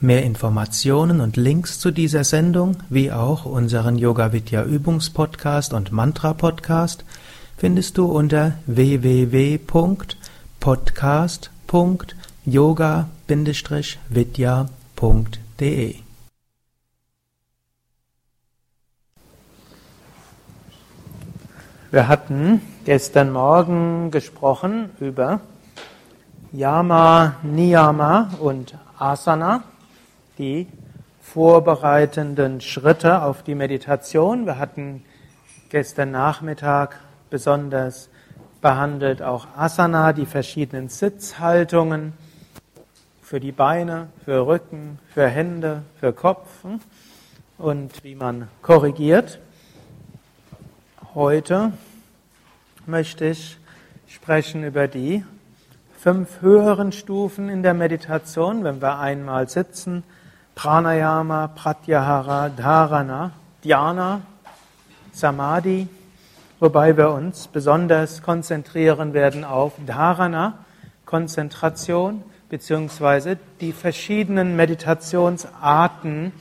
Mehr Informationen und Links zu dieser Sendung, wie auch unseren Yoga Vidya Übungspodcast und Mantra Podcast findest du unter www.podcast.yoga-vidya.de. Wir hatten gestern Morgen gesprochen über Yama, Niyama und Asana die vorbereitenden Schritte auf die Meditation. Wir hatten gestern Nachmittag besonders behandelt auch Asana, die verschiedenen Sitzhaltungen für die Beine, für Rücken, für Hände, für Kopf und wie man korrigiert. Heute möchte ich sprechen über die fünf höheren Stufen in der Meditation, wenn wir einmal sitzen, Pranayama, Pratyahara, Dharana, Dhyana, Samadhi, wobei wir uns besonders konzentrieren werden auf Dharana, Konzentration, beziehungsweise die verschiedenen Meditationsarten,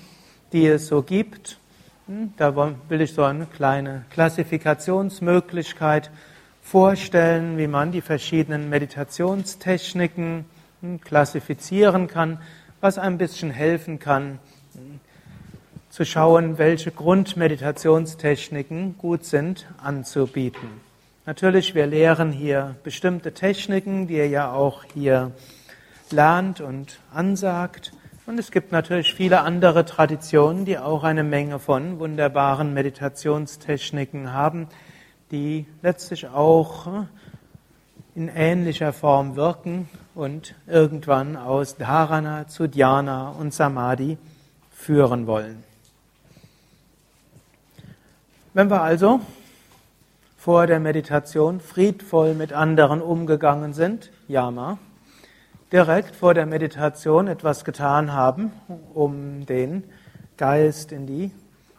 die es so gibt. Hm, da will ich so eine kleine Klassifikationsmöglichkeit vorstellen, wie man die verschiedenen Meditationstechniken hm, klassifizieren kann was ein bisschen helfen kann, zu schauen, welche Grundmeditationstechniken gut sind anzubieten. Natürlich, wir lehren hier bestimmte Techniken, die ihr ja auch hier lernt und ansagt. Und es gibt natürlich viele andere Traditionen, die auch eine Menge von wunderbaren Meditationstechniken haben, die letztlich auch in ähnlicher Form wirken und irgendwann aus Dharana zu Dhyana und Samadhi führen wollen. Wenn wir also vor der Meditation friedvoll mit anderen umgegangen sind, Yama, direkt vor der Meditation etwas getan haben, um den Geist in die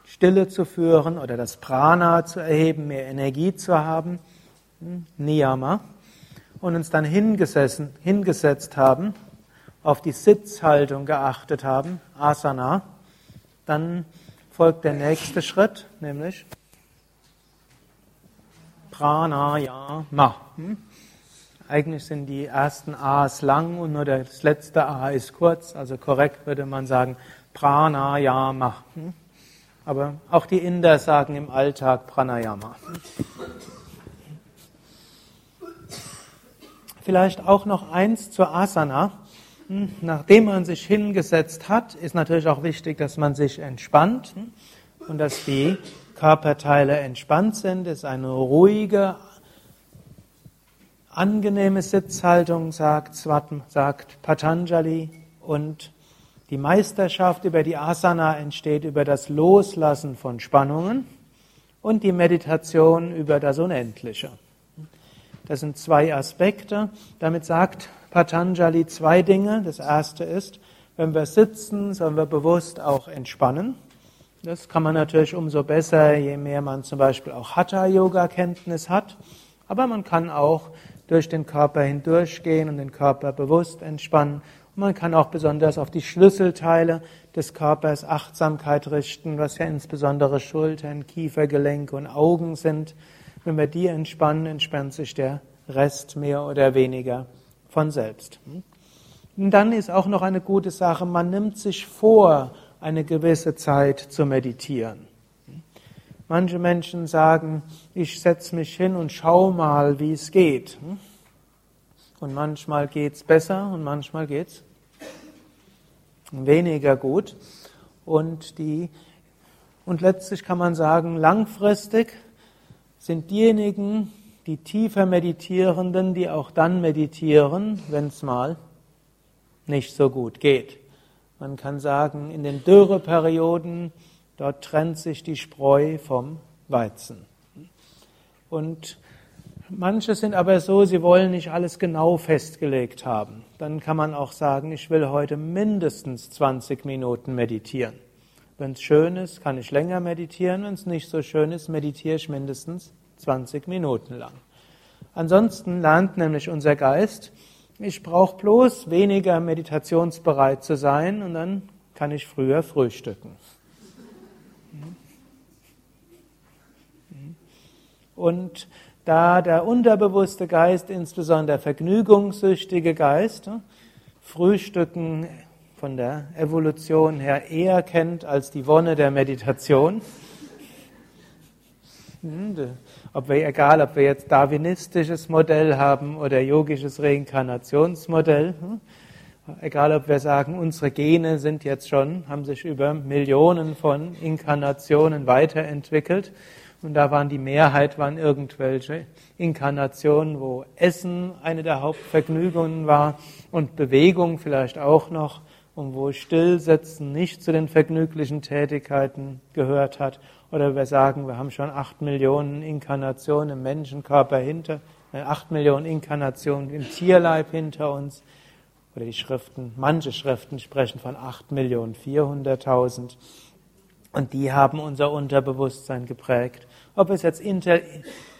Stille zu führen oder das Prana zu erheben, mehr Energie zu haben, Niyama, und uns dann hingesessen, hingesetzt haben, auf die Sitzhaltung geachtet haben, Asana, dann folgt der nächste Schritt, nämlich Pranayama. Hm? Eigentlich sind die ersten A's lang und nur das letzte A ist kurz, also korrekt würde man sagen Pranayama. Hm? Aber auch die Inder sagen im Alltag Pranayama. Vielleicht auch noch eins zur Asana. Hm, nachdem man sich hingesetzt hat, ist natürlich auch wichtig, dass man sich entspannt hm, und dass die Körperteile entspannt sind. Es ist eine ruhige, angenehme Sitzhaltung, sagt, sagt Patanjali. Und die Meisterschaft über die Asana entsteht über das Loslassen von Spannungen und die Meditation über das Unendliche. Das sind zwei Aspekte. Damit sagt Patanjali zwei Dinge. Das erste ist, wenn wir sitzen, sollen wir bewusst auch entspannen. Das kann man natürlich umso besser, je mehr man zum Beispiel auch Hatha-Yoga-Kenntnis hat. Aber man kann auch durch den Körper hindurchgehen und den Körper bewusst entspannen. Und man kann auch besonders auf die Schlüsselteile des Körpers Achtsamkeit richten, was ja insbesondere Schultern, Kiefergelenke und Augen sind. Wenn wir die entspannen, entspannt sich der Rest mehr oder weniger von selbst. Und dann ist auch noch eine gute Sache, man nimmt sich vor, eine gewisse Zeit zu meditieren. Manche Menschen sagen, ich setze mich hin und schau mal, wie es geht. Und manchmal geht es besser und manchmal geht es weniger gut. Und, die, und letztlich kann man sagen, langfristig sind diejenigen, die tiefer Meditierenden, die auch dann meditieren, wenn es mal nicht so gut geht. Man kann sagen, in den Dürreperioden, dort trennt sich die Spreu vom Weizen. Und manche sind aber so, sie wollen nicht alles genau festgelegt haben. Dann kann man auch sagen, ich will heute mindestens 20 Minuten meditieren. Wenn es schön ist, kann ich länger meditieren. Wenn es nicht so schön ist, meditiere ich mindestens 20 Minuten lang. Ansonsten lernt nämlich unser Geist, ich brauche bloß weniger meditationsbereit zu sein und dann kann ich früher frühstücken. Und da der unterbewusste Geist, insbesondere der vergnügungssüchtige Geist, Frühstücken von der Evolution her eher kennt als die Wonne der Meditation, hm, ob wir, egal, ob wir jetzt darwinistisches Modell haben oder yogisches Reinkarnationsmodell, hm, egal, ob wir sagen, unsere Gene sind jetzt schon, haben sich über Millionen von Inkarnationen weiterentwickelt. Und da waren die Mehrheit waren irgendwelche Inkarnationen, wo Essen eine der Hauptvergnügungen war und Bewegung vielleicht auch noch und wo Stillsetzen nicht zu den vergnüglichen Tätigkeiten gehört hat. Oder wir sagen, wir haben schon acht Millionen Inkarnationen im Menschenkörper hinter, äh, acht Millionen Inkarnationen im Tierleib hinter uns. Oder die Schriften, manche Schriften sprechen von acht Millionen vierhunderttausend. Und die haben unser Unterbewusstsein geprägt. Ob wir es jetzt, inter,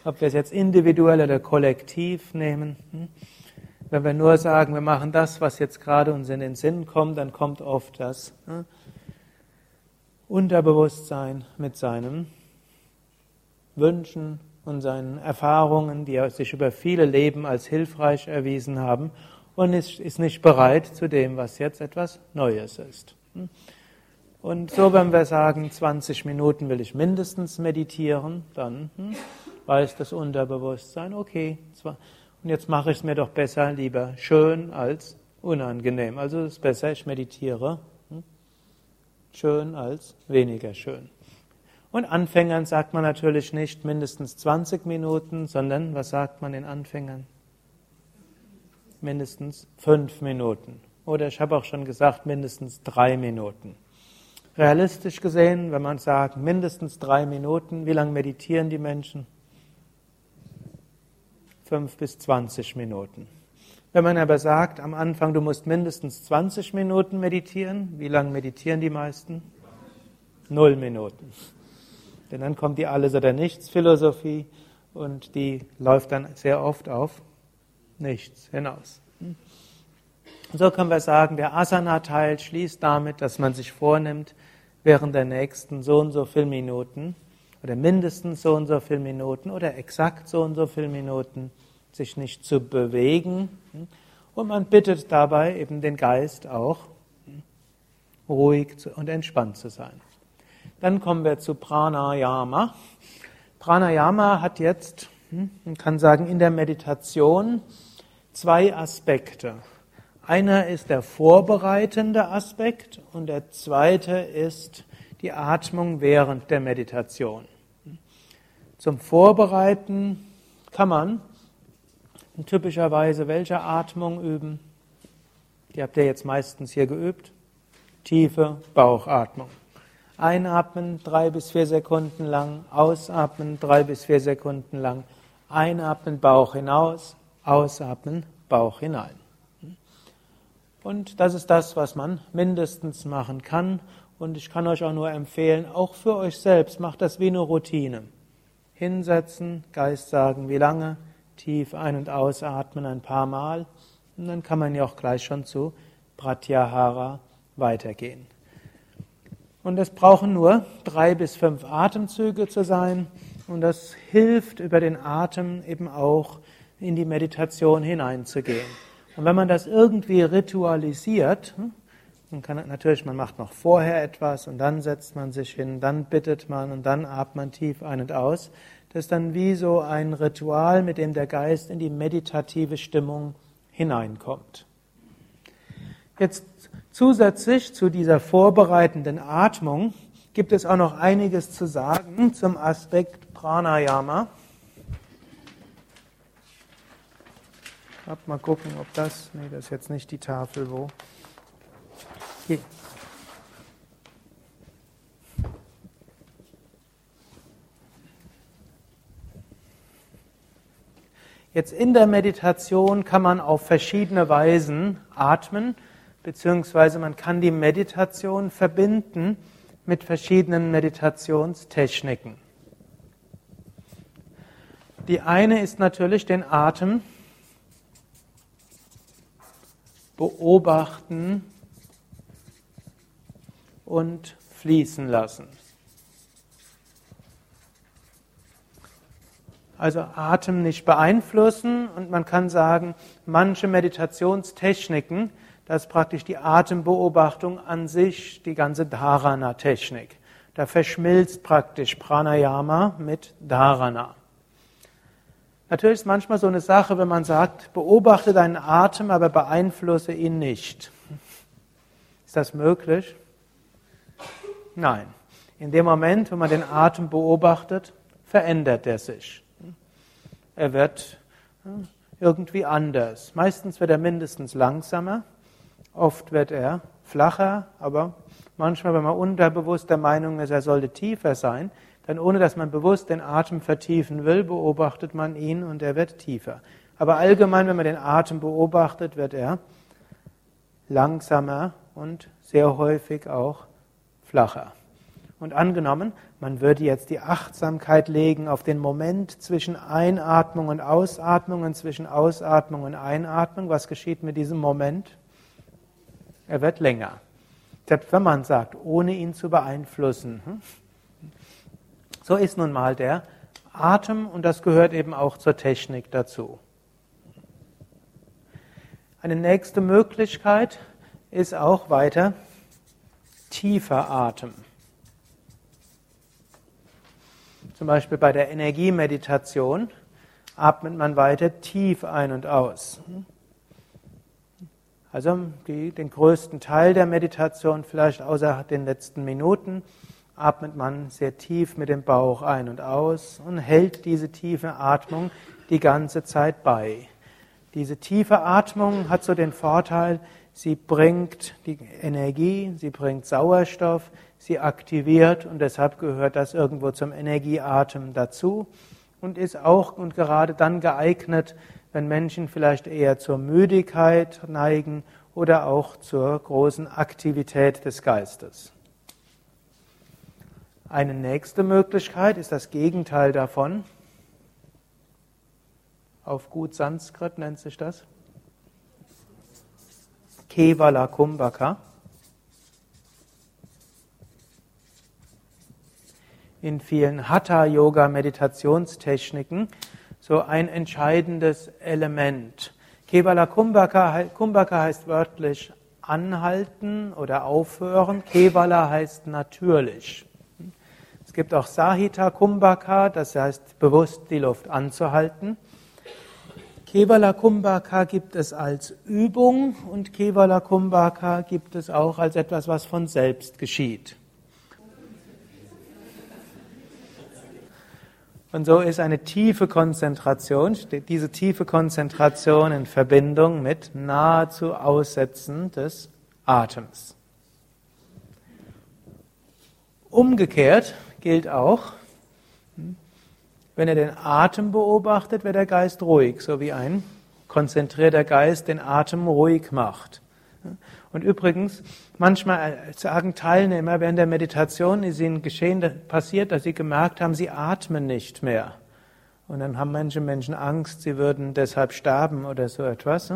ob wir es jetzt individuell oder kollektiv nehmen. Hm? Wenn wir nur sagen, wir machen das, was jetzt gerade uns in den Sinn kommt, dann kommt oft das ne? Unterbewusstsein mit seinen Wünschen und seinen Erfahrungen, die sich über viele Leben als hilfreich erwiesen haben und ist, nicht bereit zu dem, was jetzt etwas Neues ist. Und so, wenn wir sagen, 20 Minuten will ich mindestens meditieren, dann hm, weiß das Unterbewusstsein, okay, und jetzt mache ich es mir doch besser lieber schön als unangenehm. Also es ist besser, ich meditiere hm? schön als weniger schön. Und Anfängern sagt man natürlich nicht mindestens 20 Minuten, sondern was sagt man den Anfängern? Mindestens fünf Minuten. Oder ich habe auch schon gesagt, mindestens drei Minuten. Realistisch gesehen, wenn man sagt, mindestens drei Minuten, wie lange meditieren die Menschen? Fünf bis zwanzig Minuten. Wenn man aber sagt, am Anfang, du musst mindestens 20 Minuten meditieren, wie lange meditieren die meisten? Null Minuten. Denn dann kommt die Alles- oder Nichts-Philosophie und die läuft dann sehr oft auf nichts hinaus. So können wir sagen, der Asana-Teil schließt damit, dass man sich vornimmt, während der nächsten so und so viele Minuten oder mindestens so und so viele Minuten oder exakt so und so viele Minuten sich nicht zu bewegen. Und man bittet dabei eben den Geist auch, ruhig und entspannt zu sein. Dann kommen wir zu Pranayama. Pranayama hat jetzt, hm, man kann sagen, in der Meditation zwei Aspekte. Einer ist der vorbereitende Aspekt und der zweite ist die Atmung während der Meditation. Zum Vorbereiten kann man typischerweise welche Atmung üben? Die habt ihr jetzt meistens hier geübt. Tiefe Bauchatmung. Einatmen drei bis vier Sekunden lang, ausatmen drei bis vier Sekunden lang, einatmen Bauch hinaus, ausatmen Bauch hinein. Und das ist das, was man mindestens machen kann. Und ich kann euch auch nur empfehlen, auch für euch selbst, macht das wie eine Routine. Hinsetzen, Geist sagen, wie lange, tief ein- und ausatmen ein paar Mal. Und dann kann man ja auch gleich schon zu Pratyahara weitergehen. Und es brauchen nur drei bis fünf Atemzüge zu sein. Und das hilft über den Atem eben auch in die Meditation hineinzugehen. Und wenn man das irgendwie ritualisiert, hm, man kann natürlich, man macht noch vorher etwas und dann setzt man sich hin, dann bittet man und dann atmet man tief ein und aus. Das ist dann wie so ein Ritual, mit dem der Geist in die meditative Stimmung hineinkommt. Jetzt zusätzlich zu dieser vorbereitenden Atmung gibt es auch noch einiges zu sagen zum Aspekt Pranayama. Mal gucken, ob das, nee, das ist jetzt nicht die Tafel, wo. Hier. Jetzt in der Meditation kann man auf verschiedene Weisen atmen, beziehungsweise man kann die Meditation verbinden mit verschiedenen Meditationstechniken. Die eine ist natürlich den Atem beobachten und fließen lassen. Also Atem nicht beeinflussen und man kann sagen, manche Meditationstechniken, das ist praktisch die Atembeobachtung an sich, die ganze Dharana-Technik. Da verschmilzt praktisch Pranayama mit Dharana. Natürlich ist manchmal so eine Sache, wenn man sagt, beobachte deinen Atem, aber beeinflusse ihn nicht. Ist das möglich? Nein. In dem Moment, wo man den Atem beobachtet, verändert er sich er wird irgendwie anders. Meistens wird er mindestens langsamer, oft wird er flacher, aber manchmal, wenn man unterbewusst der Meinung ist, er sollte tiefer sein, dann ohne dass man bewusst den Atem vertiefen will, beobachtet man ihn und er wird tiefer. Aber allgemein, wenn man den Atem beobachtet, wird er langsamer und sehr häufig auch flacher. Und angenommen, man würde jetzt die Achtsamkeit legen auf den Moment zwischen Einatmung und Ausatmung und zwischen Ausatmung und Einatmung. Was geschieht mit diesem Moment? Er wird länger. Selbst wenn man sagt, ohne ihn zu beeinflussen. Hm? So ist nun mal der Atem und das gehört eben auch zur Technik dazu. Eine nächste Möglichkeit ist auch weiter tiefer Atem. Zum Beispiel bei der Energiemeditation atmet man weiter tief ein und aus. Also die, den größten Teil der Meditation, vielleicht außer den letzten Minuten, atmet man sehr tief mit dem Bauch ein und aus und hält diese tiefe Atmung die ganze Zeit bei. Diese tiefe Atmung hat so den Vorteil, sie bringt die Energie, sie bringt Sauerstoff, sie aktiviert und deshalb gehört das irgendwo zum Energieatem dazu und ist auch und gerade dann geeignet, wenn Menschen vielleicht eher zur Müdigkeit neigen oder auch zur großen Aktivität des Geistes. Eine nächste Möglichkeit ist das Gegenteil davon. Auf gut Sanskrit nennt sich das. Kevala Kumbhaka. in vielen Hatha-Yoga-Meditationstechniken so ein entscheidendes Element. Kevala Kumbhaka, Kumbhaka heißt wörtlich anhalten oder aufhören. Kevala heißt natürlich. Es gibt auch Sahita Kumbhaka, das heißt bewusst die Luft anzuhalten. Kevala Kumbhaka gibt es als Übung und Kevala Kumbhaka gibt es auch als etwas, was von selbst geschieht. Und so ist eine tiefe Konzentration, diese tiefe Konzentration in Verbindung mit nahezu Aussetzen des Atems. Umgekehrt gilt auch, wenn er den Atem beobachtet, wird der Geist ruhig, so wie ein konzentrierter Geist den Atem ruhig macht. Und übrigens, manchmal sagen Teilnehmer während der Meditation, ist ihnen geschehen, passiert, dass sie gemerkt haben, sie atmen nicht mehr. Und dann haben manche Menschen Angst, sie würden deshalb sterben oder so etwas.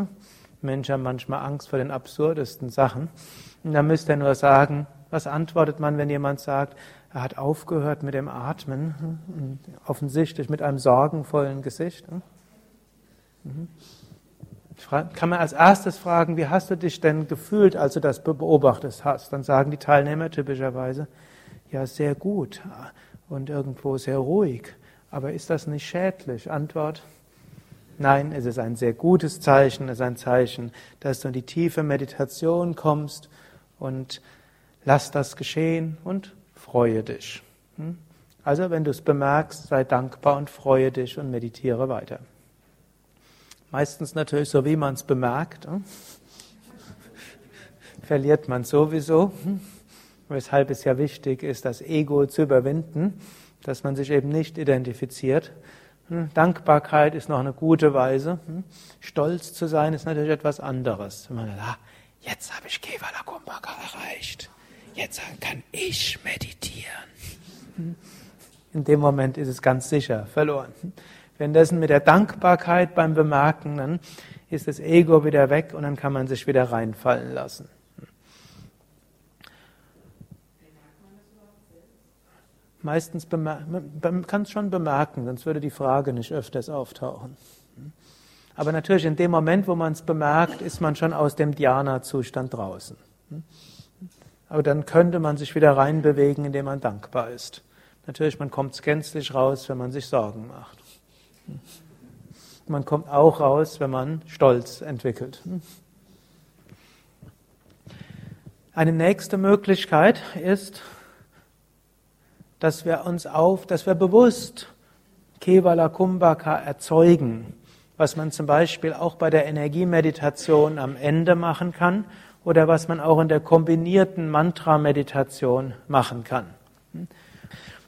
Menschen haben manchmal Angst vor den absurdesten Sachen. Und dann müsst ihr nur sagen, was antwortet man, wenn jemand sagt, er hat aufgehört mit dem Atmen, offensichtlich mit einem sorgenvollen Gesicht. Mhm kann man als erstes fragen, wie hast du dich denn gefühlt, als du das beobachtet hast? Dann sagen die Teilnehmer typischerweise, ja, sehr gut und irgendwo sehr ruhig. Aber ist das nicht schädlich? Antwort, nein, es ist ein sehr gutes Zeichen, es ist ein Zeichen, dass du in die tiefe Meditation kommst und lass das geschehen und freue dich. Hm? Also, wenn du es bemerkst, sei dankbar und freue dich und meditiere weiter. Meistens natürlich so, wie man es bemerkt. Hm? Verliert man sowieso. Hm? Weshalb es ja wichtig ist, das Ego zu überwinden, dass man sich eben nicht identifiziert Dankbarkeit ist noch eine gute Weise. Stolz zu sein ist natürlich etwas anderes. Wenn man sagt, ah, jetzt habe ich Kevala erreicht. Jetzt kann ich meditieren. In dem Moment ist es ganz sicher verloren. Währenddessen mit der Dankbarkeit beim Bemerken, dann ist das Ego wieder weg und dann kann man sich wieder reinfallen lassen. Meistens man kann es schon bemerken, sonst würde die Frage nicht öfters auftauchen. Aber natürlich in dem Moment, wo man es bemerkt, ist man schon aus dem Dhyana-Zustand draußen. Aber dann könnte man sich wieder reinbewegen, indem man dankbar ist. Natürlich, man kommt gänzlich raus, wenn man sich Sorgen macht. Man kommt auch raus, wenn man Stolz entwickelt. Eine nächste Möglichkeit ist, dass wir uns auf, dass wir bewusst Kevala Kumbhaka erzeugen, was man zum Beispiel auch bei der Energiemeditation am Ende machen kann oder was man auch in der kombinierten Mantra-Meditation machen kann.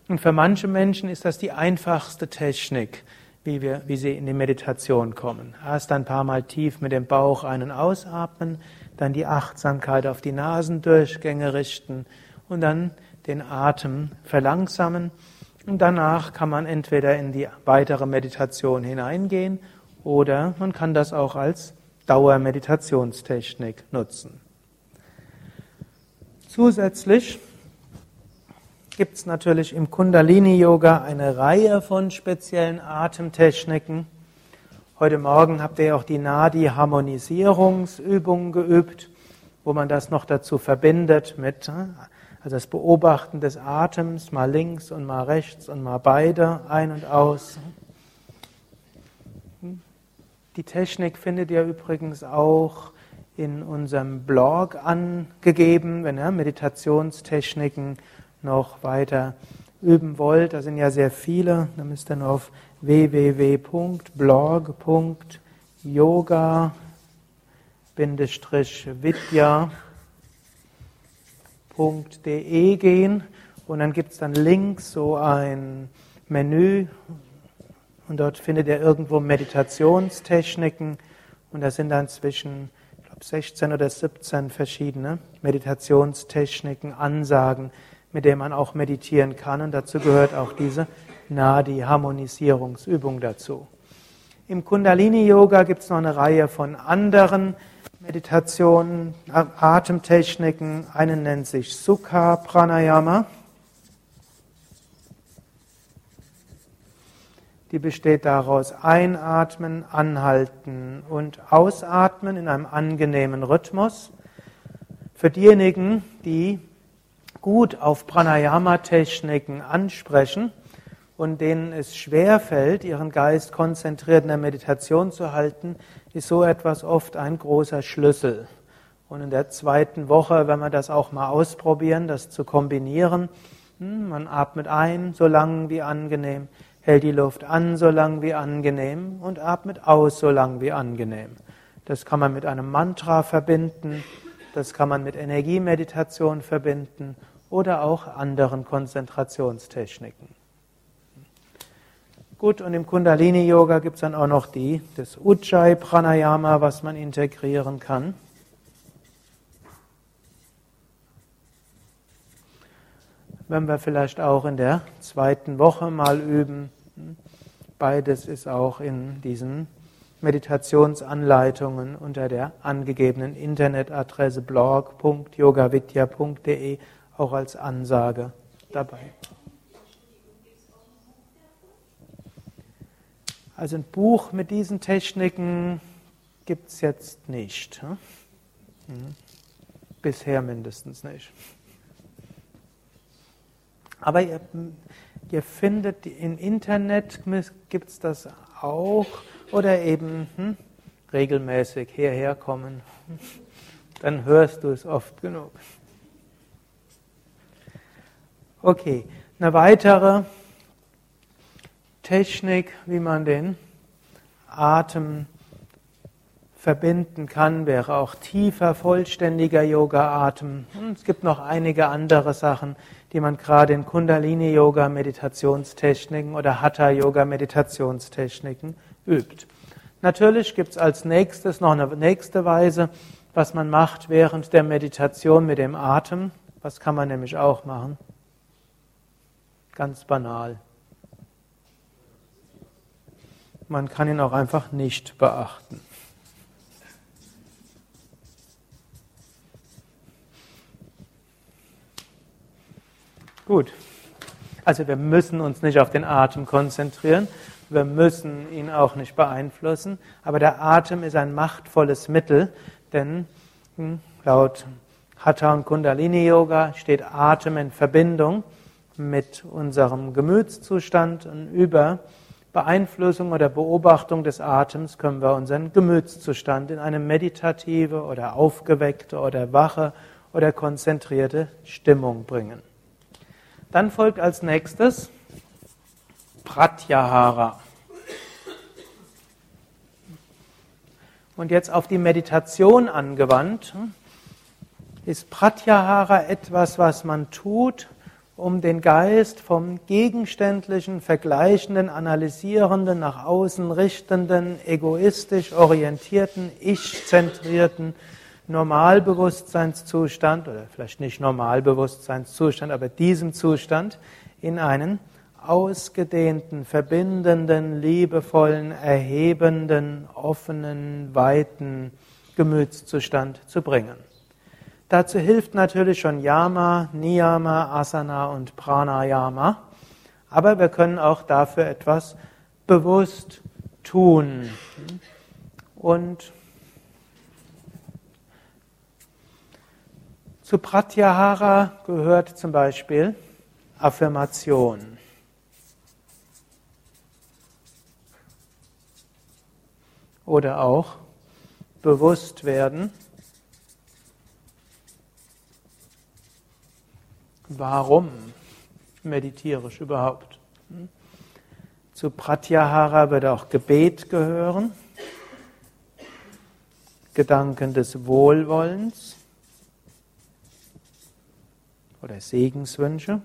Und für manche Menschen ist das die einfachste Technik, wie, wir, wie sie in die Meditation kommen. Erst ein paar Mal tief mit dem Bauch ein- und ausatmen, dann die Achtsamkeit auf die Nasendurchgänge richten und dann den Atem verlangsamen. Und danach kann man entweder in die weitere Meditation hineingehen oder man kann das auch als Dauermeditationstechnik nutzen. Zusätzlich gibt es natürlich im Kundalini-Yoga eine Reihe von speziellen Atemtechniken. Heute Morgen habt ihr auch die Nadi-Harmonisierungsübung geübt, wo man das noch dazu verbindet mit also das Beobachten des Atems, mal links und mal rechts und mal beide, ein und aus. Die Technik findet ihr übrigens auch in unserem Blog angegeben, wenn ihr Meditationstechniken noch weiter üben wollt. Da sind ja sehr viele. Da müsst ihr nur auf www.blog.yoga-vidya www.de gehen und dann gibt es dann links so ein Menü und dort findet ihr irgendwo Meditationstechniken und da sind dann zwischen 16 oder 17 verschiedene Meditationstechniken, Ansagen, mit denen man auch meditieren kann und dazu gehört auch diese Nadi-Harmonisierungsübung dazu. Im Kundalini-Yoga gibt es noch eine Reihe von anderen Meditationen, Atemtechniken. Eine nennt sich Sukha Pranayama. Die besteht daraus einatmen, anhalten und ausatmen in einem angenehmen Rhythmus. Für diejenigen, die gut auf Pranayama-Techniken ansprechen und denen es schwer fällt, ihren Geist konzentriert in der Meditation zu halten, ist so etwas oft ein großer Schlüssel. Und in der zweiten Woche, wenn wir das auch mal ausprobieren, das zu kombinieren, hm, man atmet ein, so lang wie angenehm, hält die Luft an, so lang wie angenehm und atmet aus, so lang wie angenehm. Das kann man mit einem Mantra verbinden, das kann man mit Energiemeditation verbinden oder auch anderen Konzentrationstechniken. Gut, und im Kundalini-Yoga gibt es dann auch noch die, das Ujjayi Pranayama, was man integrieren kann. Wenn wir vielleicht auch in der zweiten Woche mal üben. Beides ist auch in diesen Meditationsanleitungen unter der angegebenen Internetadresse blog.yogavidya.de auch als Ansage dabei. Also ein Buch mit diesen Techniken gibt es jetzt nicht. Hm? Mhm. Bisher mindestens nicht. Aber ihr, ihr findet im Internet gibt es das auch oder eben hm, regelmäßig hierher kommen. Dann hörst du es oft genug. Okay, eine weitere Technik, wie man den Atem verbinden kann, wäre auch tiefer, vollständiger Yoga-Atem. Es gibt noch einige andere Sachen, die man gerade in Kundalini-Yoga, Meditationstechniken oder Hatha-Yoga, Meditationstechniken übt. Natürlich gibt es als nächstes noch eine nächste Weise, was man macht während der Meditation mit dem Atem. Was kann man nämlich auch machen? Ganz banal. Man kann ihn auch einfach nicht beachten. Gut. Also wir müssen uns nicht auf den Atem konzentrieren, wir müssen ihn auch nicht beeinflussen, aber der Atem ist ein machtvolles Mittel, denn hm, laut Hatha und Kundalini Yoga steht Atem in Verbindung mit unserem Gemütszustand und über Beeinflussung oder Beobachtung des Atems können wir unseren Gemütszustand in eine meditative oder aufgeweckte oder wache oder konzentrierte Stimmung bringen. Dann folgt als nächstes Pratyahara. Und jetzt auf die Meditation angewandt, ist Pratyahara etwas, was man tut, um den Geist vom gegenständlichen, vergleichenden, analysierenden, nach außen richtenden, egoistisch orientierten, ich-zentrierten Normalbewusstseinszustand oder vielleicht nicht Normalbewusstseinszustand, aber diesem Zustand in einen ausgedehnten, verbindenden, liebevollen, erhebenden, offenen, weiten Gemütszustand zu bringen. Dazu hilft natürlich schon Yama, Niyama, Asana und Pranayama, aber wir können auch dafür etwas bewusst tun. Und Zu Pratyahara gehört zum Beispiel Affirmation. Oder auch bewusst werden, warum meditiere ich überhaupt. Zu Pratyahara wird auch Gebet gehören, Gedanken des Wohlwollens oder Segenswünsche.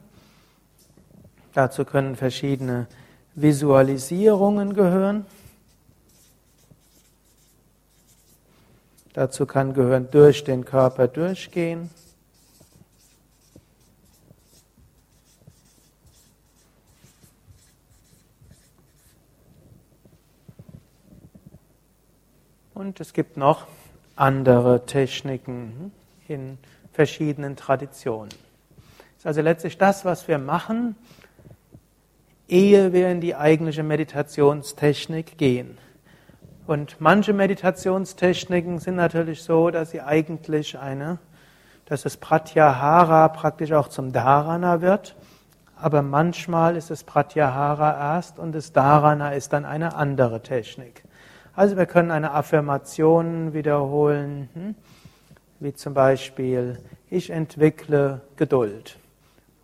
Dazu können verschiedene Visualisierungen gehören. Dazu kann gehören durch den Körper durchgehen. Und es gibt noch andere Techniken in verschiedenen Traditionen ist also letztlich das, was wir machen, ehe wir in die eigentliche Meditationstechnik gehen. Und manche Meditationstechniken sind natürlich so, dass sie eigentlich eine, dass das Pratyahara praktisch auch zum Dharana wird. Aber manchmal ist das Pratyahara erst und das Dharana ist dann eine andere Technik. Also wir können eine Affirmation wiederholen, hm, wie zum Beispiel, ich entwickle Geduld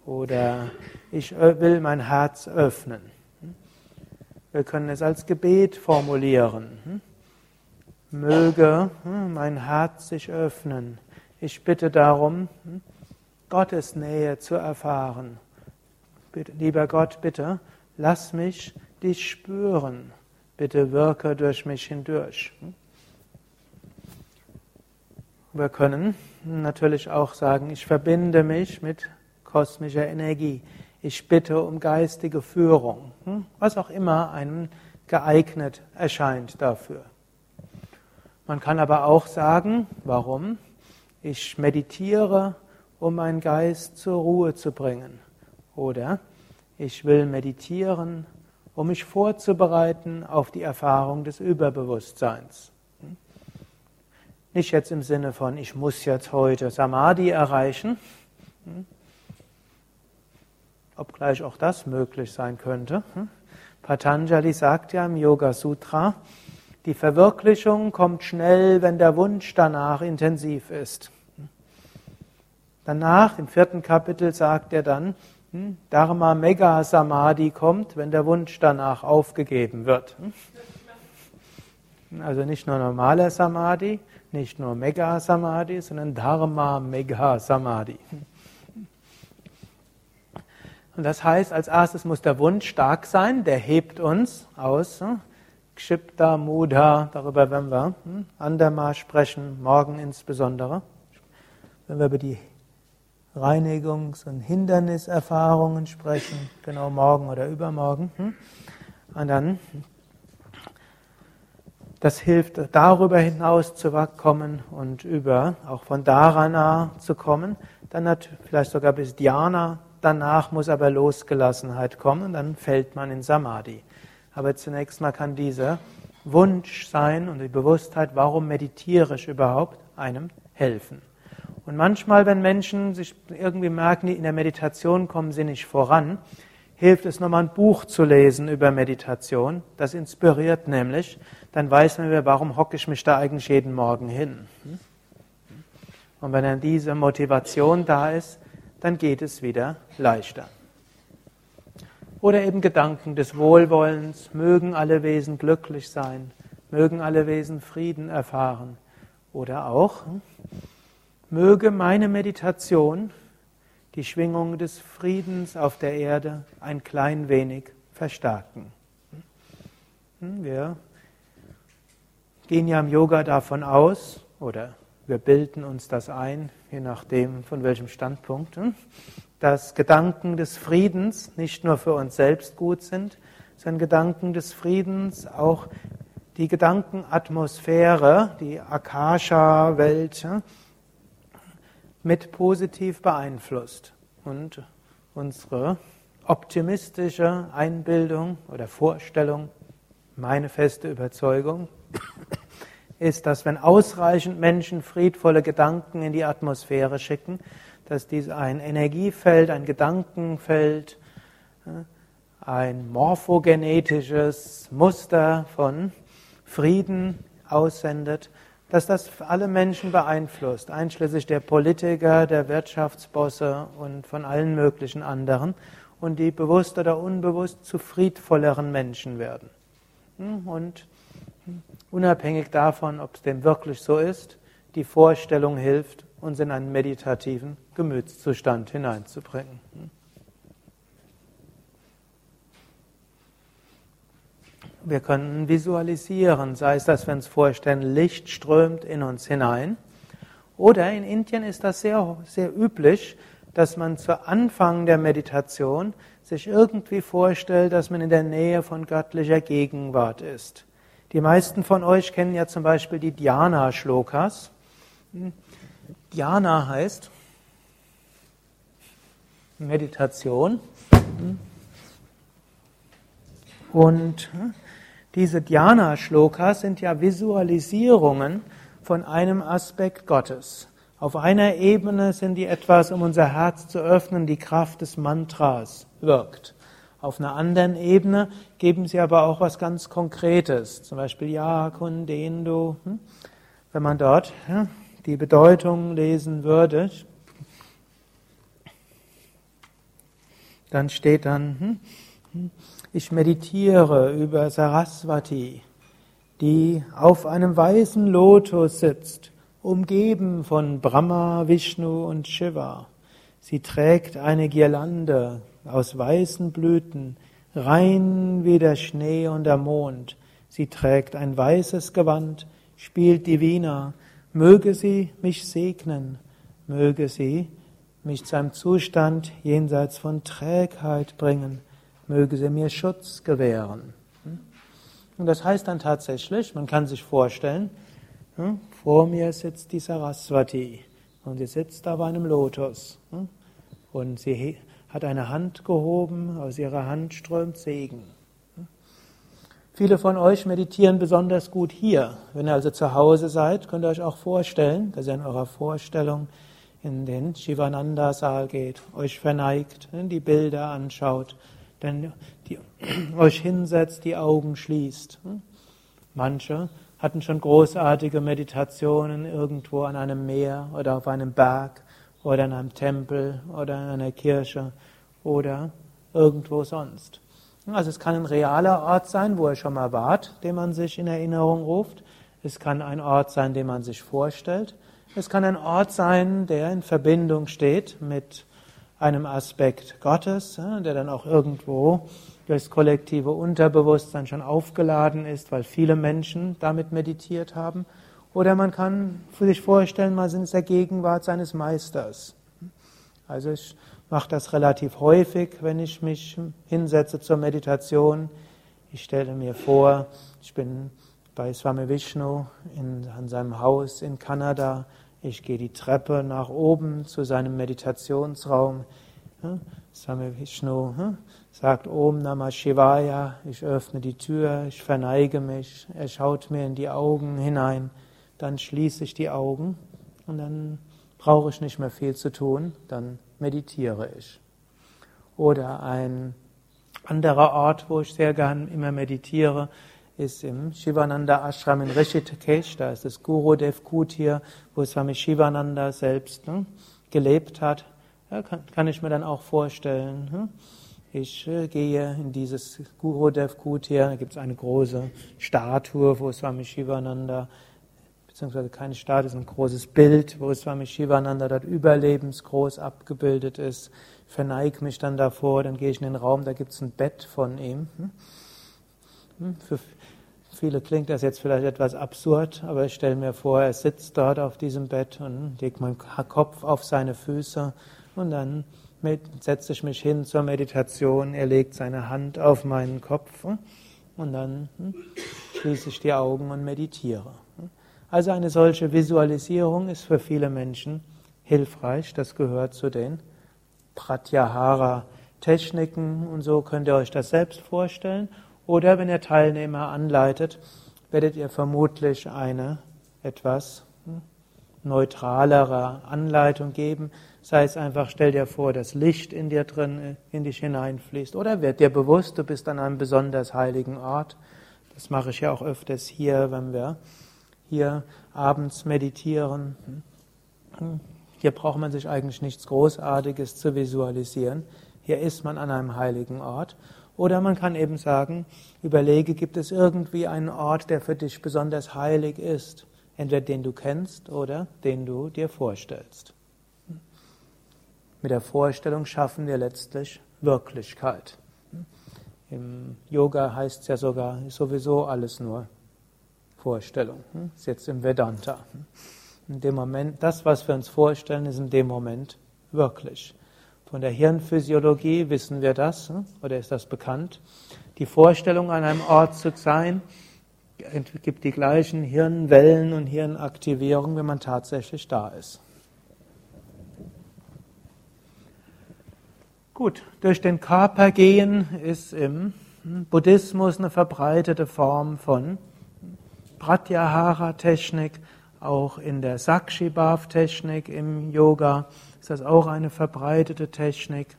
oder ich will mein Herz öffnen. Wir können es als Gebet formulieren. Möge hm, mein Herz sich öffnen. Ich bitte darum, hm, Gottes Nähe zu erfahren. Lieber Gott, bitte, lass mich dich spüren. Bitte wirke durch mich hindurch. Wir können natürlich auch sagen, ich verbinde mich mit kosmischer Energie. Ich bitte um geistige Führung, hm? was auch immer einem geeignet erscheint dafür. Man kann aber auch sagen, warum? Ich meditiere, um meinen Geist zur Ruhe zu bringen. Oder ich will meditieren, um mich vorzubereiten auf die Erfahrung des Überbewusstseins. Hm? Nicht jetzt im Sinne von, ich muss jetzt heute Samadhi erreichen, hm? Obgleich auch das möglich sein könnte. Hm? Patanjali sagt ja im Yoga Sutra, die Verwirklichung kommt schnell, wenn der Wunsch danach intensiv ist. Danach, im vierten Kapitel, sagt er dann, hm, Dharma Mega Samadhi kommt, wenn der Wunsch danach aufgegeben wird. Also nicht nur normaler Samadhi, nicht nur Mega Samadhi, sondern Dharma Mega Samadhi. Und das heißt, als erstes muss der Wunsch stark sein, der hebt uns aus. Hm? Kshipta, Mudha, darüber werden wir hm, andermal sprechen, morgen insbesondere. Wenn wir über die Reinigungs- und Hinderniserfahrungen sprechen, genau morgen oder übermorgen. Hm? Und dann, das hilft darüber hinaus zu kommen und über, auch von Dharana zu kommen. Dann hat vielleicht sogar bis Dhyana, danach muss aber Losgelassenheit kommen, dann fällt man in Samadhi. Aber zunächst mal kann dieser Wunsch sein und die Bewusstheit, warum meditiere ich überhaupt, einem helfen. Und manchmal, wenn Menschen sich irgendwie merken, in der Meditation kommen sie nicht voran, hilft es nochmal ein Buch zu lesen über Meditation. Das inspiriert nämlich. Dann weiß man warum hocke ich mich da eigentlich jeden Morgen hin. Und wenn dann diese Motivation da ist, dann geht es wieder leichter. Oder eben Gedanken des Wohlwollens, mögen alle Wesen glücklich sein, mögen alle Wesen Frieden erfahren. Oder auch, möge meine Meditation die Schwingung des Friedens auf der Erde ein klein wenig verstärken. Wir gehen ja im Yoga davon aus, oder wir bilden uns das ein, je nachdem von welchem Standpunkt, dass Gedanken des Friedens nicht nur für uns selbst gut sind, sondern Gedanken des Friedens auch die Gedankenatmosphäre, die Akasha-Welt mit positiv beeinflusst. Und unsere optimistische Einbildung oder Vorstellung, meine feste Überzeugung, ist, dass wenn ausreichend Menschen friedvolle Gedanken in die Atmosphäre schicken, dass dies ein Energiefeld, ein Gedankenfeld, ein morphogenetisches Muster von Frieden aussendet, dass das alle Menschen beeinflusst, einschließlich der Politiker, der Wirtschaftsbosse und von allen möglichen anderen, und die bewusst oder unbewusst zu friedvolleren Menschen werden. Und unabhängig davon, ob es dem wirklich so ist, die Vorstellung hilft, uns in einen meditativen Gemütszustand hineinzubringen. Wir können visualisieren, sei es, dass wir uns vorstellen, Licht strömt in uns hinein. Oder in Indien ist das sehr, sehr üblich, dass man zu Anfang der Meditation sich irgendwie vorstellt, dass man in der Nähe von göttlicher Gegenwart ist. Die meisten von euch kennen ja zum Beispiel die Dhyana-Shlokas. Dhyana heißt Meditation. Und diese Dhyana-Shlokas sind ja Visualisierungen von einem Aspekt Gottes. Auf einer Ebene sind die etwas, um unser Herz zu öffnen, die Kraft des Mantras wirkt. Auf einer anderen Ebene geben sie aber auch was ganz Konkretes, zum Beispiel Ja, Kundendo. Hm? Wenn man dort die Bedeutung lesen würde, dann steht dann, hm, ich meditiere über Saraswati, die auf einem weißen Lotus sitzt, umgeben von Brahma, Vishnu und Shiva. Sie trägt eine Girlande aus weißen Blüten, rein wie der Schnee und der Mond. Sie trägt ein weißes Gewand, spielt die Wiener. Möge sie mich segnen, möge sie mich zu einem Zustand jenseits von Trägheit bringen, möge sie mir Schutz gewähren. Und das heißt dann tatsächlich, man kann sich vorstellen, vor mir sitzt die Saraswati und sie sitzt auf einem Lotus und sie hat eine Hand gehoben, aus ihrer Hand strömt Segen. Viele von euch meditieren besonders gut hier. Wenn ihr also zu Hause seid, könnt ihr euch auch vorstellen, dass ihr in eurer Vorstellung in den Shivananda-Saal geht, euch verneigt, die Bilder anschaut, dann die, euch hinsetzt, die Augen schließt. Manche hatten schon großartige Meditationen irgendwo an einem Meer oder auf einem Berg oder in einem Tempel oder in einer Kirche oder irgendwo sonst. Also es kann ein realer Ort sein, wo ihr schon mal wart, den man sich in Erinnerung ruft. Es kann ein Ort sein, den man sich vorstellt. Es kann ein Ort sein, der in Verbindung steht mit einem Aspekt Gottes, der dann auch irgendwo durchs kollektive Unterbewusstsein schon aufgeladen ist, weil viele Menschen damit meditiert haben. Oder man kann sich vorstellen, man ist der Gegenwart seines Meisters. Also ich mache das relativ häufig, wenn ich mich hinsetze zur Meditation. Ich stelle mir vor, ich bin bei Swami Vishnu in, an seinem Haus in Kanada. Ich gehe die Treppe nach oben zu seinem Meditationsraum. Swami Vishnu sagt Om Namah Shivaya. Ich öffne die Tür, ich verneige mich. Er schaut mir in die Augen hinein. Dann schließe ich die Augen und dann brauche ich nicht mehr viel zu tun. Dann meditiere ich. Oder ein anderer Ort, wo ich sehr gern immer meditiere, ist im Shivananda Ashram in Rishikesh. Da ist das Gurudev Kutir, wo Swami Shivananda selbst ne, gelebt hat. Ja, kann, kann, ich mir dann auch vorstellen. Ne? Ich äh, gehe in dieses Gurudev Kutir, da gibt es eine große Statue, wo Swami Shivananda beziehungsweise keine Statue, ist ein großes Bild, wo Swami Shivananda dort überlebensgroß abgebildet ist. Verneige mich dann davor, dann gehe ich in den Raum, da gibt es ein Bett von ihm. Hm? Hm? Für viele klingt das jetzt vielleicht etwas absurd, aber ich stelle mir vor, er sitzt dort auf diesem Bett und legt meinen Kopf auf seine Füße und dann setze ich mich hin zur Meditation, er legt seine Hand auf meinen Kopf und dann hm, schließe ich die Augen und meditiere. Also eine solche Visualisierung ist für viele Menschen hilfreich. Das gehört zu den Pratyahara-Techniken und so könnt ihr euch das selbst vorstellen. Oder wenn ihr Teilnehmer anleitet, werdet ihr vermutlich eine etwas hm, neutralere Anleitung geben. Sei es einfach, stell dir vor, dass Licht in dir drin, in dich hineinfließt. Oder werd dir bewusst, du bist an einem besonders heiligen Ort. Das mache ich ja auch öfters hier, wenn wir hier abends meditieren. Hier braucht man sich eigentlich nichts Großartiges zu visualisieren. Hier ist man an einem heiligen Ort. Oder man kann eben sagen, überlege, gibt es irgendwie einen Ort, der für dich besonders heilig ist? Entweder den du kennst oder den du dir vorstellst. Mit der Vorstellung schaffen wir letztlich Wirklichkeit. Im Yoga heißt es ja sogar sowieso alles nur Vorstellung. Hm? Ist jetzt im Vedanta. Hm? In dem Moment, das, was wir uns vorstellen, ist in dem Moment wirklich. Von der Hirnphysiologie wissen wir das, hm? oder ist das bekannt? Die Vorstellung, an einem Ort zu sein, gibt die gleichen Hirnwellen und Hirnaktivierung, wenn man tatsächlich da ist. Gut, durch den Körper gehen ist im Buddhismus eine verbreitete Form von Pratyahara-Technik, auch in der Sakshibhav-Technik im Yoga ist das auch eine verbreitete Technik.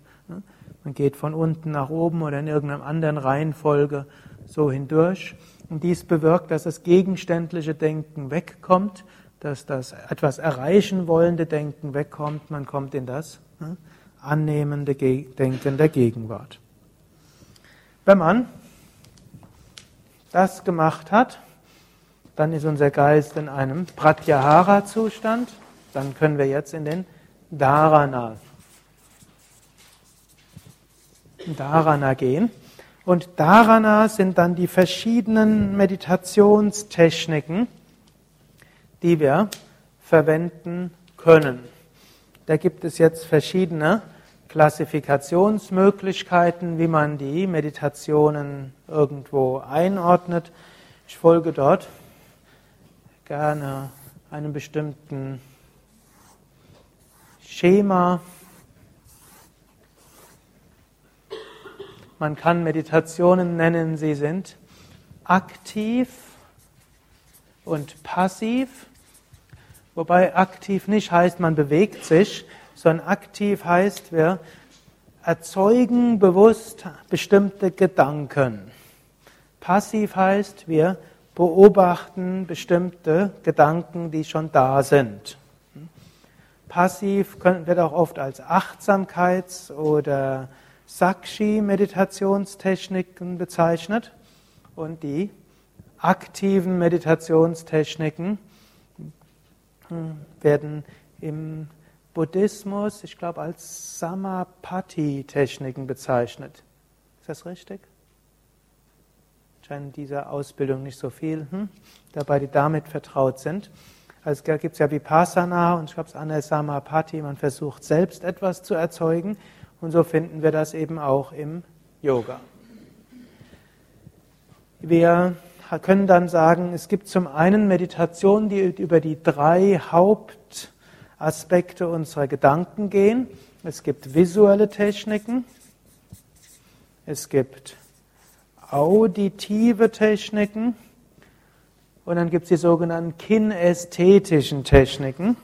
Man geht von unten nach oben oder in irgendeiner anderen Reihenfolge so hindurch. Und dies bewirkt, dass das gegenständliche Denken wegkommt, dass das etwas erreichen wollende Denken wegkommt. Man kommt in das annehmende Denken der Gegenwart. Wenn man das gemacht hat, dann ist unser Geist in einem Pratyahara-Zustand. Dann können wir jetzt in den Dharana, Dharana gehen. Und Dharana sind dann die verschiedenen Meditationstechniken, die wir verwenden können. Da gibt es jetzt verschiedene Klassifikationsmöglichkeiten, wie man die Meditationen irgendwo einordnet. Ich folge dort gerne einem bestimmten Schema. Man kann Meditationen nennen, sie sind aktiv und passiv, wobei aktiv nicht heißt, man bewegt sich, sondern aktiv heißt, wir erzeugen bewusst bestimmte Gedanken. Passiv heißt, wir beobachten bestimmte Gedanken, die schon da sind. Passiv wird auch oft als Achtsamkeits- oder Sakshi-Meditationstechniken bezeichnet und die aktiven Meditationstechniken hm, werden im Buddhismus, ich glaube, als Samapati-Techniken bezeichnet. Ist das richtig? Scheint dieser Ausbildung nicht so viel, hm? dabei die damit vertraut sind. Also da gibt es ja Vipassana und ich glaube, es ist Samapati, man versucht selbst etwas zu erzeugen und so finden wir das eben auch im Yoga. Wir können dann sagen, es gibt zum einen Meditationen, die über die drei Hauptaspekte unserer Gedanken gehen. Es gibt visuelle Techniken, es gibt auditive Techniken und dann gibt es die sogenannten kinästhetischen Techniken.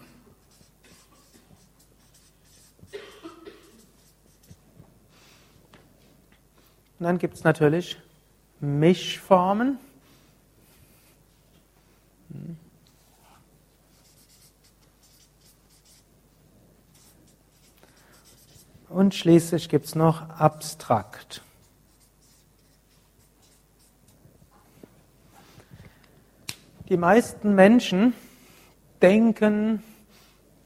Und dann gibt es natürlich Mischformen. Und schließlich gibt es noch abstrakt. Die meisten Menschen denken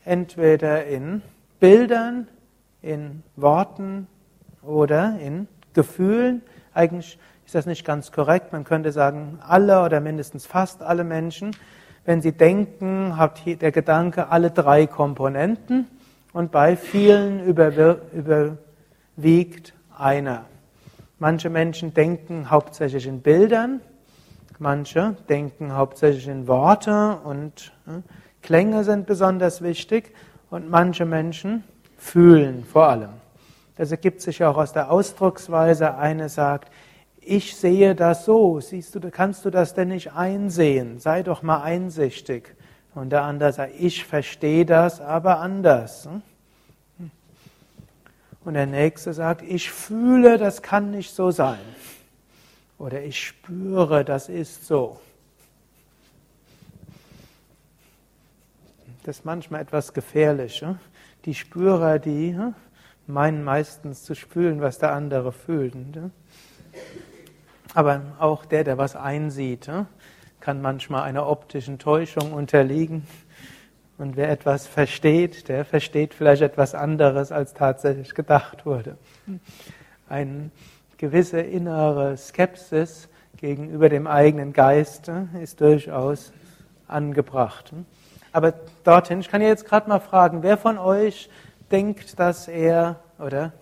entweder in Bildern, in Worten oder in Gefühlen. Eigentlich ist das nicht ganz korrekt. Man könnte sagen, alle oder mindestens fast alle Menschen, wenn sie denken, hat der Gedanke alle drei Komponenten und bei vielen überwiegt einer. Manche Menschen denken hauptsächlich in Bildern, Manche denken hauptsächlich in Worte und äh, Klänge sind besonders wichtig und manche Menschen fühlen vor allem. Das ergibt sich auch aus der Ausdrucksweise. Eine sagt, ich sehe das so, siehst du, kannst du das denn nicht einsehen? Sei doch mal einsichtig. Und der andere sagt, ich verstehe das, aber anders. Und der nächste sagt, ich fühle, das kann nicht so sein. Oder ich spüre, das ist so. Das ist manchmal etwas gefährlich. Die Spürer, die meinen meistens zu spüren, was der andere fühlt. Aber auch der, der was einsieht, kann manchmal einer optischen Täuschung unterliegen. Und wer etwas versteht, der versteht vielleicht etwas anderes, als tatsächlich gedacht wurde. Ein gewisse innere Skepsis gegenüber dem eigenen Geist ist durchaus angebracht. Aber dorthin, ich kann ja jetzt gerade mal fragen, wer von euch denkt, dass er oder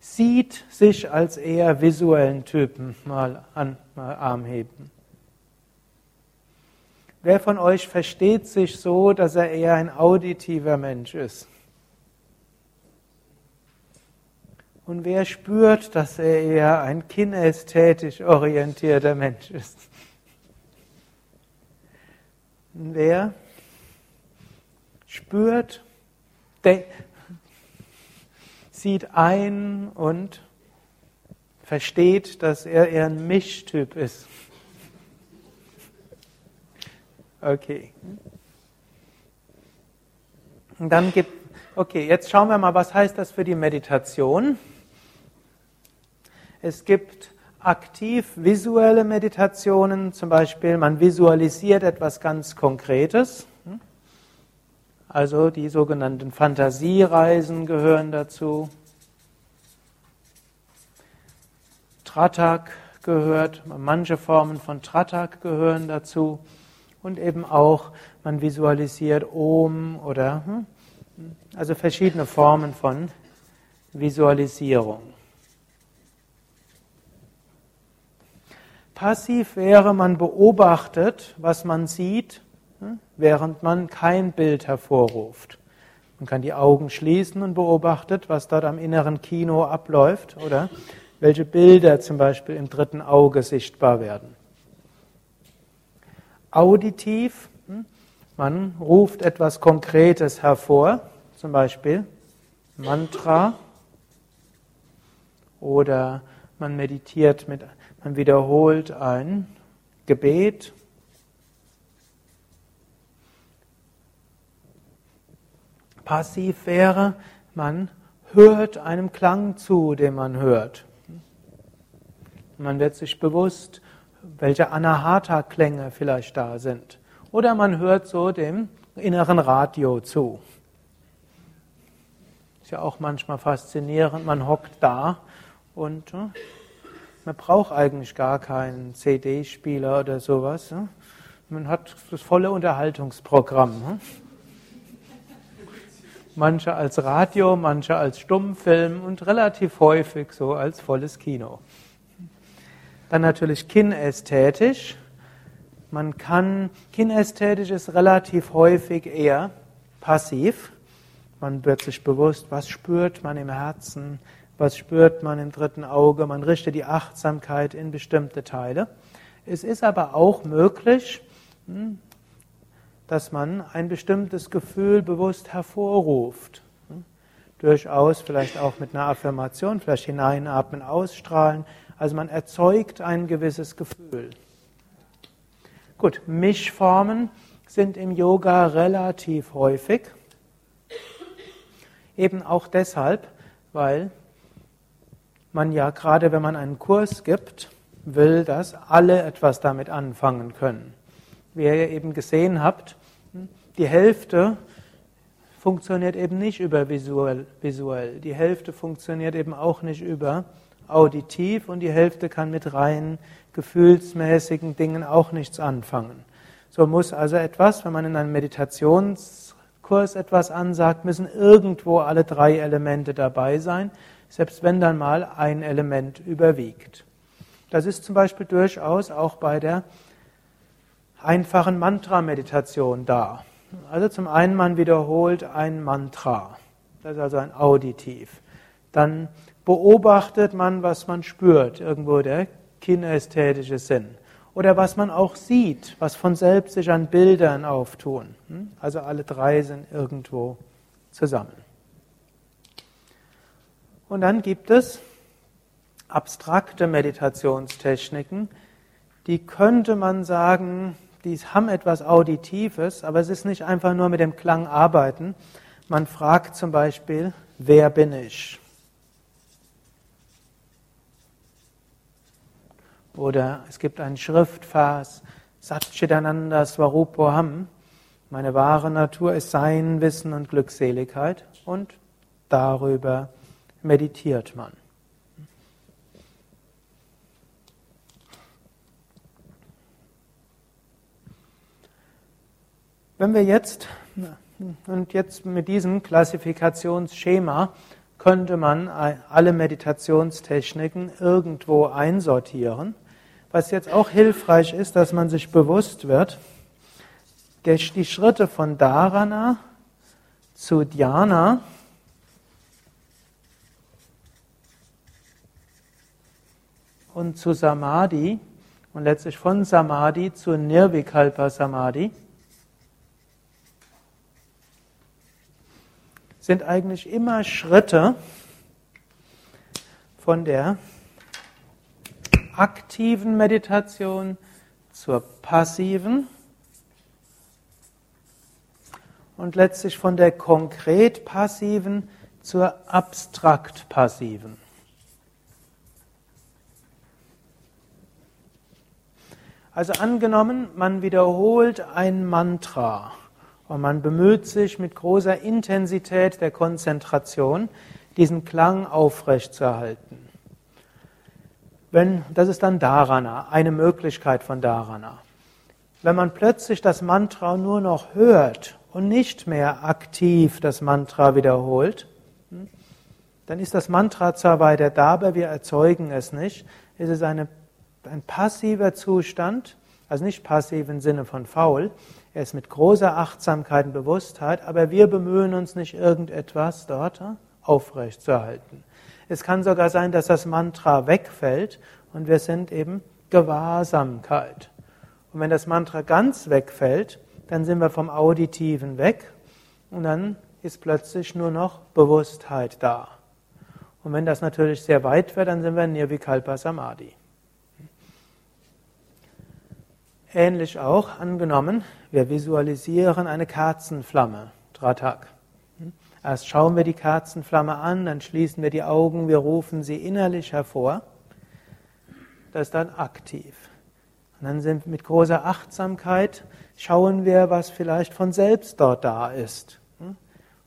sieht sich als eher visuellen Typen mal an, mal Arm heben? Wer von euch versteht sich so, dass er eher ein auditiver Mensch ist? Und wer spürt, dass er eher ein kinästhetisch orientierter Mensch ist? Wer spürt, sieht ein und versteht, dass er eher ein Mischtyp ist? Okay. Und dann gibt, okay, jetzt schauen wir mal, was heißt das für die Meditation? Es gibt aktiv visuelle Meditationen, zum Beispiel man visualisiert etwas ganz Konkretes. Also die sogenannten Fantasiereisen gehören dazu. Tratak gehört, manche Formen von Tratak gehören dazu. Und eben auch, man visualisiert Om oder, hm, also verschiedene Formen von Visualisierung. Passiv wäre, man beobachtet, was man sieht, hm, während man kein Bild hervorruft. Man kann die Augen schließen und beobachtet, was dort am inneren Kino abläuft oder welche Bilder zum Beispiel im dritten Auge sichtbar werden. Auditiv, hm, man ruft etwas Konkretes hervor, zum Beispiel Mantra oder man meditiert mit man wiederholt ein Gebet. Passiv wäre, man hört einem Klang zu, den man hört. Man wird sich bewusst, welche Anahata-Klänge vielleicht da sind. Oder man hört so dem inneren Radio zu. Ist ja auch manchmal faszinierend, man hockt da und äh, man braucht eigentlich gar keinen CD-Spieler oder sowas. Äh. Man hat das volle Unterhaltungsprogramm. Äh. Manche als Radio, manche als Stummfilm und relativ häufig so als volles Kino. Dann natürlich kinästhetisch. Man kann, kinästhetisch ist relativ häufig eher passiv. Man wird sich bewusst, was spürt man im Herzen, was spürt man im dritten Auge. Man richtet die Achtsamkeit in bestimmte Teile. Es ist aber auch möglich, hm, dass man ein bestimmtes Gefühl bewusst hervorruft. Hm, durchaus vielleicht auch mit einer Affirmation, vielleicht hineinatmen, ausstrahlen. Also man erzeugt ein gewisses Gefühl. Gut, Mischformen sind im Yoga relativ häufig. Eben auch deshalb, weil man ja gerade, wenn man einen Kurs gibt, will, dass alle etwas damit anfangen können. Wie ihr eben gesehen habt, die Hälfte funktioniert eben nicht über visuell, visuell. Die Hälfte funktioniert eben auch nicht über auditiv und die Hälfte kann mit rein gefühlsmäßigen Dingen auch nichts anfangen. So muss also etwas, wenn man in einem Meditationskurs etwas ansagt, müssen irgendwo alle drei Elemente dabei sein, selbst wenn dann mal ein Element überwiegt. Das ist zum Beispiel durchaus auch bei der einfachen Mantra-Meditation da. Also zum einen, man wiederholt ein Mantra. Das ist also ein Auditiv. Dann beobachtet man, was man spürt, irgendwo der kinästhetische Sinn. Oder was man auch sieht, was von selbst sich an Bildern auftun. Hm? Also alle drei sind irgendwo zusammen. Und dann gibt es abstrakte Meditationstechniken, die könnte man sagen, die haben etwas Auditives, aber es ist nicht einfach nur mit dem Klang arbeiten. Man fragt zum Beispiel, wer bin ich? Oder es gibt einen Schriftvers, Satchitananda Swarupoham. Meine wahre Natur ist Sein, Wissen und Glückseligkeit. Und darüber meditiert man. Wenn wir jetzt, und jetzt mit diesem Klassifikationsschema könnte man alle Meditationstechniken irgendwo einsortieren. Was jetzt auch hilfreich ist, dass man sich bewusst wird, die Schritte von Dharana zu Dhyana und zu Samadhi und letztlich von Samadhi zu Nirvikalpa Samadhi sind eigentlich immer Schritte von der aktiven Meditation zur passiven und letztlich von der konkret passiven zur abstrakt passiven. Also angenommen, man wiederholt ein Mantra und man bemüht sich mit großer Intensität der Konzentration, diesen Klang aufrechtzuerhalten. Wenn, das ist dann Dharana, eine Möglichkeit von Dharana. Wenn man plötzlich das Mantra nur noch hört und nicht mehr aktiv das Mantra wiederholt, hm, dann ist das Mantra zwar weiter da, aber wir erzeugen es nicht. Es ist eine, ein passiver Zustand, also nicht passiv im Sinne von faul, er ist mit großer Achtsamkeit und Bewusstheit, aber wir bemühen uns nicht irgendetwas dort äh, aufrechtzuerhalten. Es kann sogar sein, dass das Mantra wegfällt und wir sind eben Gewahrsamkeit. Und wenn das Mantra ganz wegfällt, dann sind wir vom Auditiven weg und dann ist plötzlich nur noch Bewusstheit da. Und wenn das natürlich sehr weit wird, dann sind wir Nirvikalpa Samadhi. Ähnlich auch angenommen, wir visualisieren eine Kerzenflamme, Dratak. Erst schauen wir die Kerzenflamme an, dann schließen wir die Augen, wir rufen sie innerlich hervor. Das ist dann aktiv. Und dann sind mit großer Achtsamkeit schauen wir, was vielleicht von selbst dort da ist.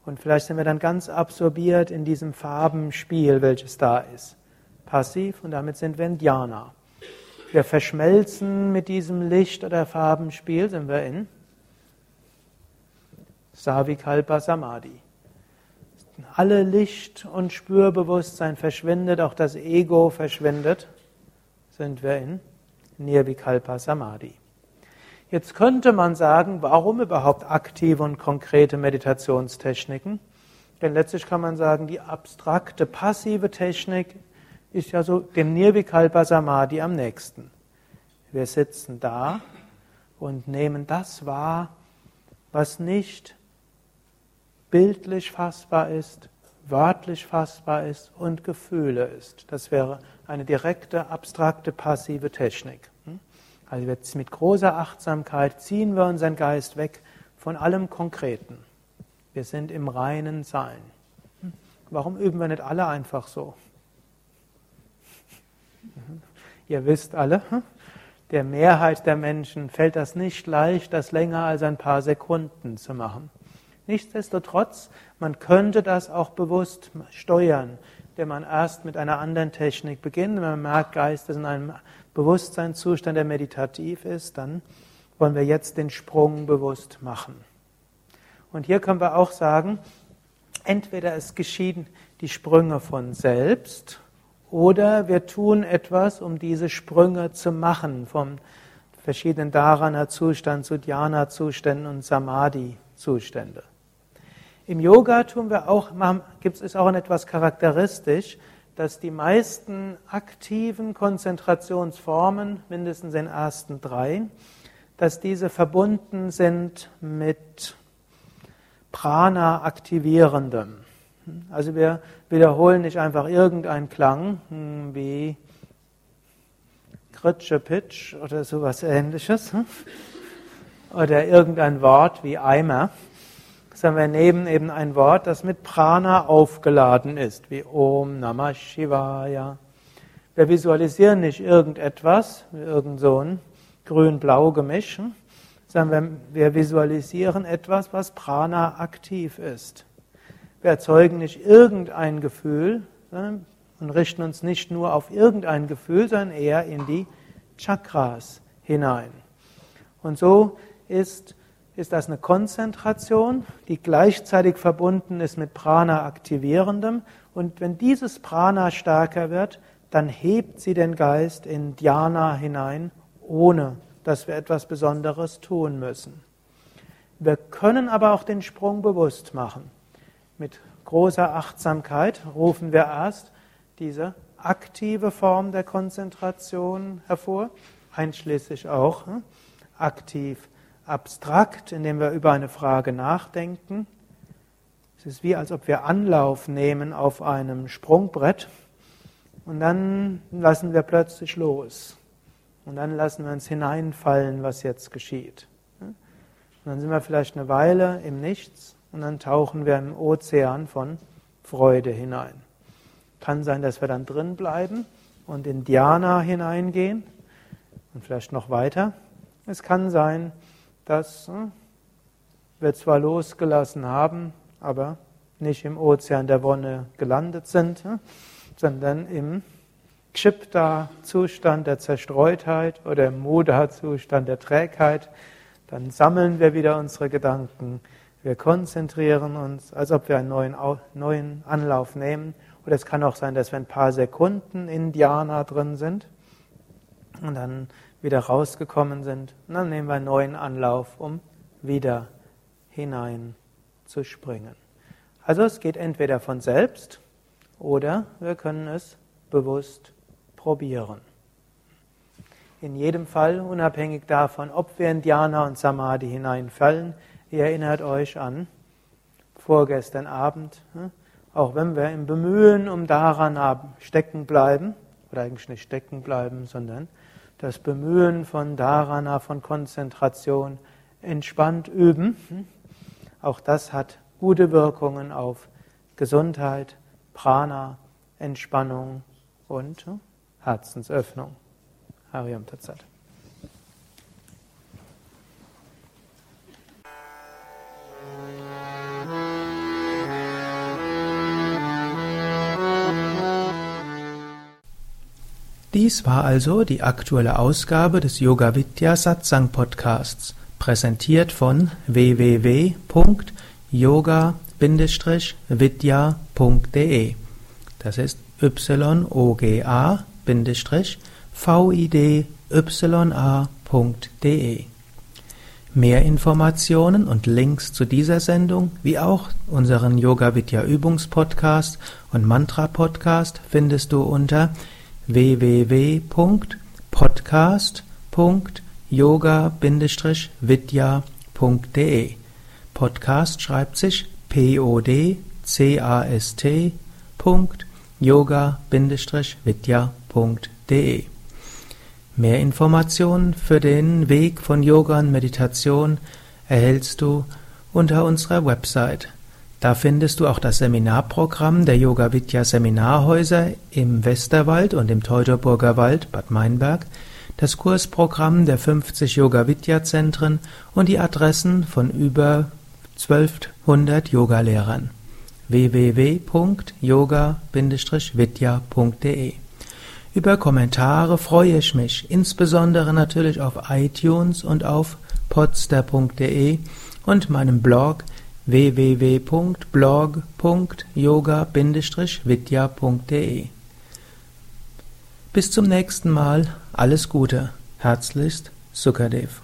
Und vielleicht sind wir dann ganz absorbiert in diesem Farbenspiel, welches da ist. Passiv und damit sind wir in Dhyana. Wir verschmelzen mit diesem Licht- oder Farbenspiel, sind wir in Savikalpa Samadhi. Alle Licht- und Spürbewusstsein verschwindet, auch das Ego verschwindet, sind wir in Nirvikalpa Samadhi. Jetzt könnte man sagen, warum überhaupt aktive und konkrete Meditationstechniken? Denn letztlich kann man sagen, die abstrakte, passive Technik ist ja so dem Nirvikalpa Samadhi am nächsten. Wir sitzen da und nehmen das wahr, was nicht bildlich fassbar ist, wörtlich fassbar ist und Gefühle ist. Das wäre eine direkte, abstrakte, passive Technik. Also mit großer Achtsamkeit ziehen wir unseren Geist weg von allem Konkreten. Wir sind im reinen Sein. Warum üben wir nicht alle einfach so? Ihr wisst alle, der Mehrheit der Menschen fällt das nicht leicht, das länger als ein paar Sekunden zu machen. Nichtsdestotrotz, man könnte das auch bewusst steuern, wenn man erst mit einer anderen Technik beginnt. Wenn man merkt, Geist ist in einem Bewusstseinszustand, der meditativ ist, dann wollen wir jetzt den Sprung bewusst machen. Und hier können wir auch sagen, entweder es geschehen die Sprünge von selbst oder wir tun etwas, um diese Sprünge zu machen, vom verschiedenen Dharana-Zustand zu Dhyana-Zuständen und Samadhi-Zustände. Im Yoga tun wir auch, gibt es auch etwas charakteristisch, dass die meisten aktiven Konzentrationsformen, mindestens den ersten drei, dass diese verbunden sind mit Prana-aktivierendem. Also wir wiederholen nicht einfach irgendeinen Klang hm, wie Kritsche Pitch oder sowas ähnliches hm, oder irgendein Wort wie Eimer, sondern wir nehmen eben ein Wort, das mit Prana aufgeladen ist, wie Om Namah Shivaya. Wir visualisieren nicht irgendetwas, irgend so ein grün-blau Gemisch, hm, sondern wir visualisieren etwas, was Prana aktiv ist. Wir erzeugen nicht irgendein Gefühl und richten uns nicht nur auf irgendein Gefühl, sondern eher in die Chakras hinein. Und so ist, ist das eine Konzentration, die gleichzeitig verbunden ist mit Prana aktivierendem. Und wenn dieses Prana stärker wird, dann hebt sie den Geist in Dhyana hinein, ohne dass wir etwas Besonderes tun müssen. Wir können aber auch den Sprung bewusst machen. Mit großer Achtsamkeit rufen wir erst diese aktive Form der Konzentration hervor, einschließlich auch hm, aktiv abstrakt, indem wir über eine Frage nachdenken. Es ist wie, als ob wir Anlauf nehmen auf einem Sprungbrett und dann lassen wir plötzlich los. Und dann lassen wir uns hineinfallen, was jetzt geschieht. Und dann sind wir vielleicht eine Weile im Nichts und dann tauchen wir im Ozean von Freude hinein. Kann sein, dass wir dann drin bleiben und in Dhyana hineingehen und vielleicht noch weiter. Es kann sein, dass hm, wir zwar losgelassen haben, aber nicht im Ozean der Wonne gelandet sind, hm, sondern im Chipta-Zustand der Zerstreutheit oder im Muda-Zustand der Trägheit. Dann sammeln wir wieder unsere Gedanken wir konzentrieren uns, als ob wir einen neuen, Anlauf nehmen. Oder es kann auch sein, dass wir ein paar Sekunden in Dhyana drin sind und dann wieder rausgekommen sind. Und dann nehmen wir einen neuen Anlauf, um wieder hinein zu springen. Also es geht entweder von selbst oder wir können es bewusst probieren. In jedem Fall, unabhängig davon, ob wir in Dhyana und Samadhi hineinfallen, Ihr erinnert euch an vorgestern Abend, ne? auch wenn wir im Bemühen um daran stecken bleiben, oder eigentlich nicht stecken bleiben, sondern das Bemühen von Dharana, von Konzentration entspannt üben, hm? auch das hat gute Wirkungen auf Gesundheit, Prana, Entspannung und hm, Herzensöffnung. Hariam Tatsat. Dies war also die aktuelle Ausgabe des Yoga Vidya Satsang Podcasts, präsentiert von www.yoga-vidya.de. Das ist yoga-vidya.de. Mehr Informationen und Links zu dieser Sendung, wie auch unseren Yoga Vidya Übungspodcast und Mantra Podcast findest du unter www.podcast.yoga-vidya.de Podcast schreibt sich P-O-D-C-A-S-T yoga-vidya.de Mehr Informationen für den Weg von Yoga und Meditation erhältst du unter unserer Website da findest du auch das Seminarprogramm der Yoga Vidya Seminarhäuser im Westerwald und im Teutoburger Wald Bad Meinberg, das Kursprogramm der 50 Yoga Vidya Zentren und die Adressen von über 1200 Yogalehrern. www.yoga-vidya.de Über Kommentare freue ich mich, insbesondere natürlich auf iTunes und auf podster.de und meinem Blog www.blog.yoga-vidya.de Bis zum nächsten Mal, alles Gute, herzlichst Sukadev